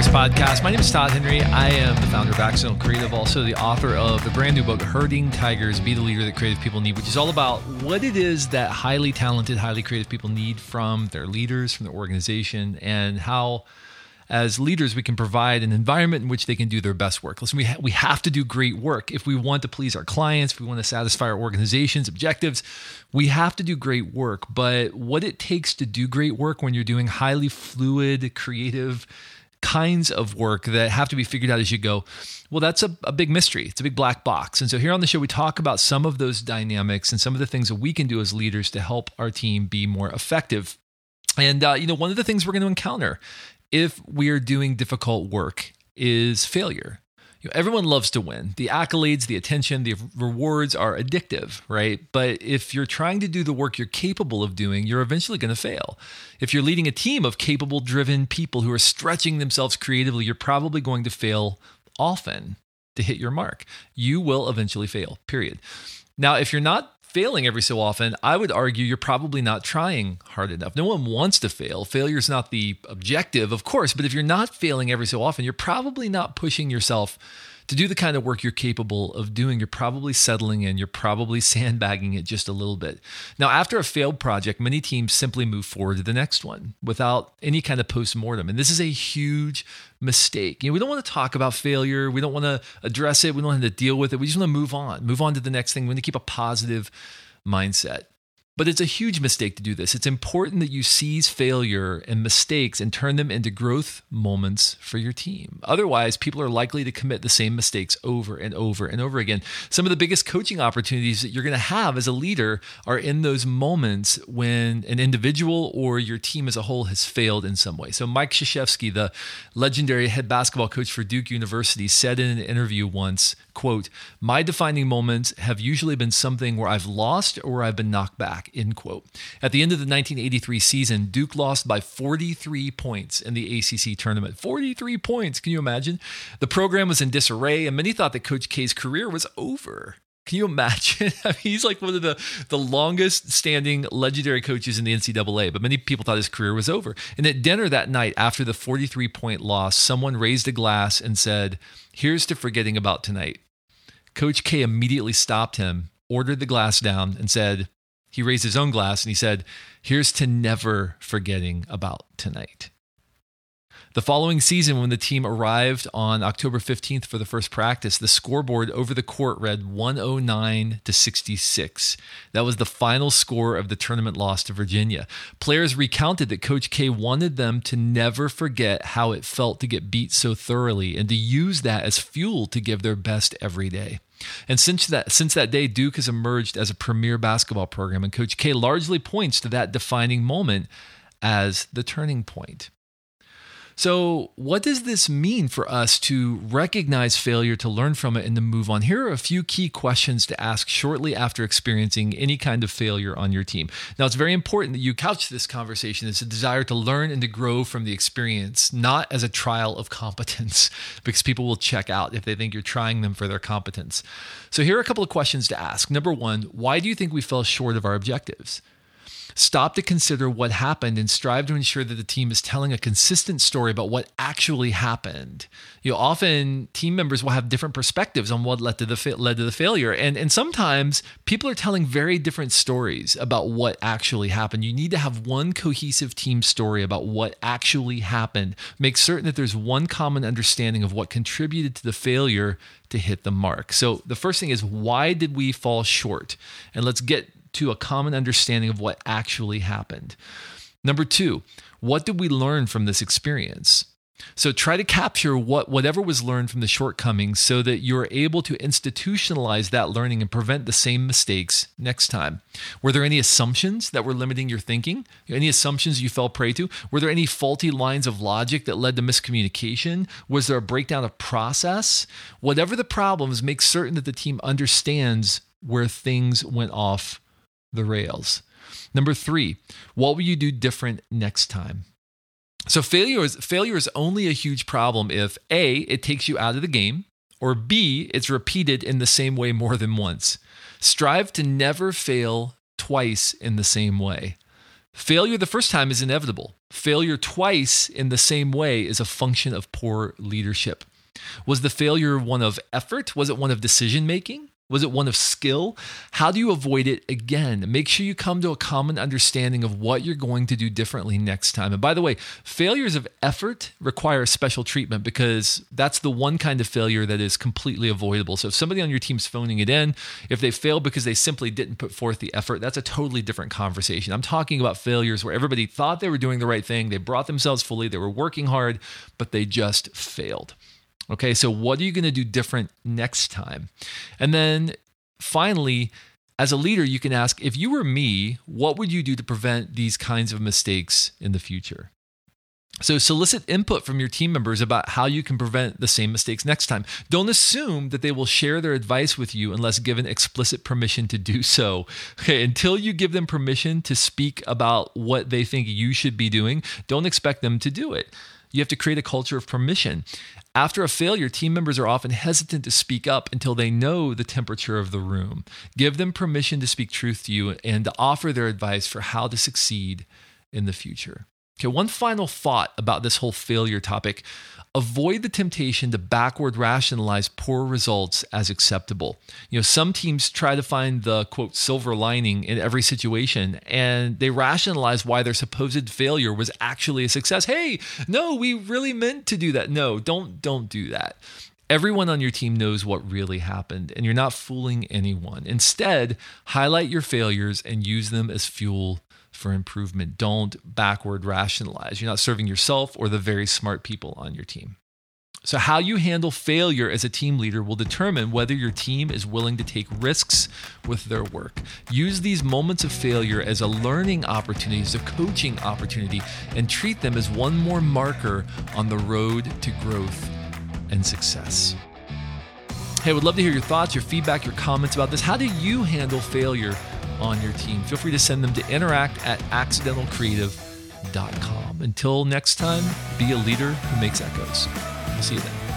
Tigers podcast. My name is Todd Henry. I am the founder of Accidental Creative, also the author of the brand new book, Herding Tigers Be the Leader That Creative People Need, which is all about what it is that highly talented, highly creative people need from their leaders, from their organization, and how as leaders, we can provide an environment in which they can do their best work. Listen, we, ha- we have to do great work. If we want to please our clients, if we want to satisfy our organization's objectives, we have to do great work. But what it takes to do great work when you're doing highly fluid, creative, kinds of work that have to be figured out as you go. Well, that's a, a, big mystery. It's a big black box. And so here on the show, we talk about some of those dynamics and some of the things that we can do as leaders to help our team be more effective. And, uh, you know, one of the things we're going to encounter if we are doing difficult work is failure. You know, everyone loves to win. The accolades, the attention, the rewards are addictive, right? But if you're trying to do the work you're capable of doing, you're eventually going to fail. If you're leading a team of capable, driven people who are stretching themselves creatively, you're probably going to fail often to hit your mark. You will eventually fail, period. Now, if you're not failing every so often, I would argue you're probably not trying hard enough. No one wants to fail. Failure is not the objective, of course, but if you're not failing every so often, you're probably not pushing yourself to do the kind of work you're capable of doing, you're probably settling in, you're probably sandbagging it just a little bit. Now, after a failed project, many teams simply move forward to the next one without any kind of post-mortem. And this is a huge mistake. You know, we don't want to talk about failure, we don't want to address it, we don't want to deal with it. We just want to move on, move on to the next thing. We want to keep a positive mindset. But it's a huge mistake to do this. It's important that you seize failure and mistakes and turn them into growth moments for your team. Otherwise, people are likely to commit the same mistakes over and over and over again. Some of the biggest coaching opportunities that you're going to have as a leader are in those moments when an individual or your team as a whole has failed in some way. So, Mike Krzyzewski, the legendary head basketball coach for Duke University, said in an interview once, quote, My defining moments have usually been something where I've lost or I've been knocked back end quote. At the end of the 1983 season, Duke lost by 43 points in the ACC tournament. 43 points. Can you imagine? The program was in disarray, and many thought that Coach K's career was over. Can you imagine? I mean, he's like one of the, the longest standing legendary coaches in the NCAA, but many people thought his career was over. And at dinner that night, after the 43 point loss, someone raised a glass and said, Here's to forgetting about tonight. Coach K immediately stopped him, ordered the glass down, and said, he raised his own glass and he said, Here's to never forgetting about tonight. The following season, when the team arrived on October 15th for the first practice, the scoreboard over the court read 109 to 66. That was the final score of the tournament loss to Virginia. Players recounted that Coach K wanted them to never forget how it felt to get beat so thoroughly and to use that as fuel to give their best every day. And since that since that day, Duke has emerged as a premier basketball program, and Coach K largely points to that defining moment as the turning point. So, what does this mean for us to recognize failure, to learn from it, and to move on? Here are a few key questions to ask shortly after experiencing any kind of failure on your team. Now, it's very important that you couch this conversation as a desire to learn and to grow from the experience, not as a trial of competence, because people will check out if they think you're trying them for their competence. So, here are a couple of questions to ask. Number one, why do you think we fell short of our objectives? Stop to consider what happened and strive to ensure that the team is telling a consistent story about what actually happened. You know, often team members will have different perspectives on what led to the fa- led to the failure, and and sometimes people are telling very different stories about what actually happened. You need to have one cohesive team story about what actually happened. Make certain that there's one common understanding of what contributed to the failure to hit the mark. So the first thing is why did we fall short? And let's get to a common understanding of what actually happened. Number two, what did we learn from this experience? So try to capture what whatever was learned from the shortcomings so that you're able to institutionalize that learning and prevent the same mistakes next time. Were there any assumptions that were limiting your thinking? Any assumptions you fell prey to? Were there any faulty lines of logic that led to miscommunication? Was there a breakdown of process? Whatever the problems, make certain that the team understands where things went off the rails. Number three, what will you do different next time? So failure is failure is only a huge problem if A, it takes you out of the game, or B, it's repeated in the same way more than once. Strive to never fail twice in the same way. Failure the first time is inevitable. Failure twice in the same way is a function of poor leadership. Was the failure one of effort? Was it one of decision making? Was it one of skill? How do you avoid it again? Make sure you come to a common understanding of what you're going to do differently next time. And by the way, failures of effort require special treatment because that's the one kind of failure that is completely avoidable. So if somebody on your team's phoning it in, if they fail because they simply didn't put forth the effort, that's a totally different conversation. I'm talking about failures where everybody thought they were doing the right thing, they brought themselves fully, they were working hard, but they just failed. Okay, so what are you going to do different next time? And then finally, as a leader, you can ask if you were me, what would you do to prevent these kinds of mistakes in the future? So solicit input from your team members about how you can prevent the same mistakes next time. Don't assume that they will share their advice with you unless given explicit permission to do so. Okay, until you give them permission to speak about what they think you should be doing, don't expect them to do it. You have to create a culture of permission. After a failure, team members are often hesitant to speak up until they know the temperature of the room. Give them permission to speak truth to you and to offer their advice for how to succeed in the future. Okay, one final thought about this whole failure topic. Avoid the temptation to backward rationalize poor results as acceptable. You know, some teams try to find the quote silver lining in every situation and they rationalize why their supposed failure was actually a success. Hey, no, we really meant to do that. No, don't don't do that. Everyone on your team knows what really happened, and you're not fooling anyone. Instead, highlight your failures and use them as fuel for improvement. Don't backward rationalize. You're not serving yourself or the very smart people on your team. So, how you handle failure as a team leader will determine whether your team is willing to take risks with their work. Use these moments of failure as a learning opportunity, as a coaching opportunity, and treat them as one more marker on the road to growth and success. Hey, I would love to hear your thoughts, your feedback, your comments about this. How do you handle failure on your team? Feel free to send them to interact at accidentalcreative.com. Until next time, be a leader who makes echoes. We'll see you then.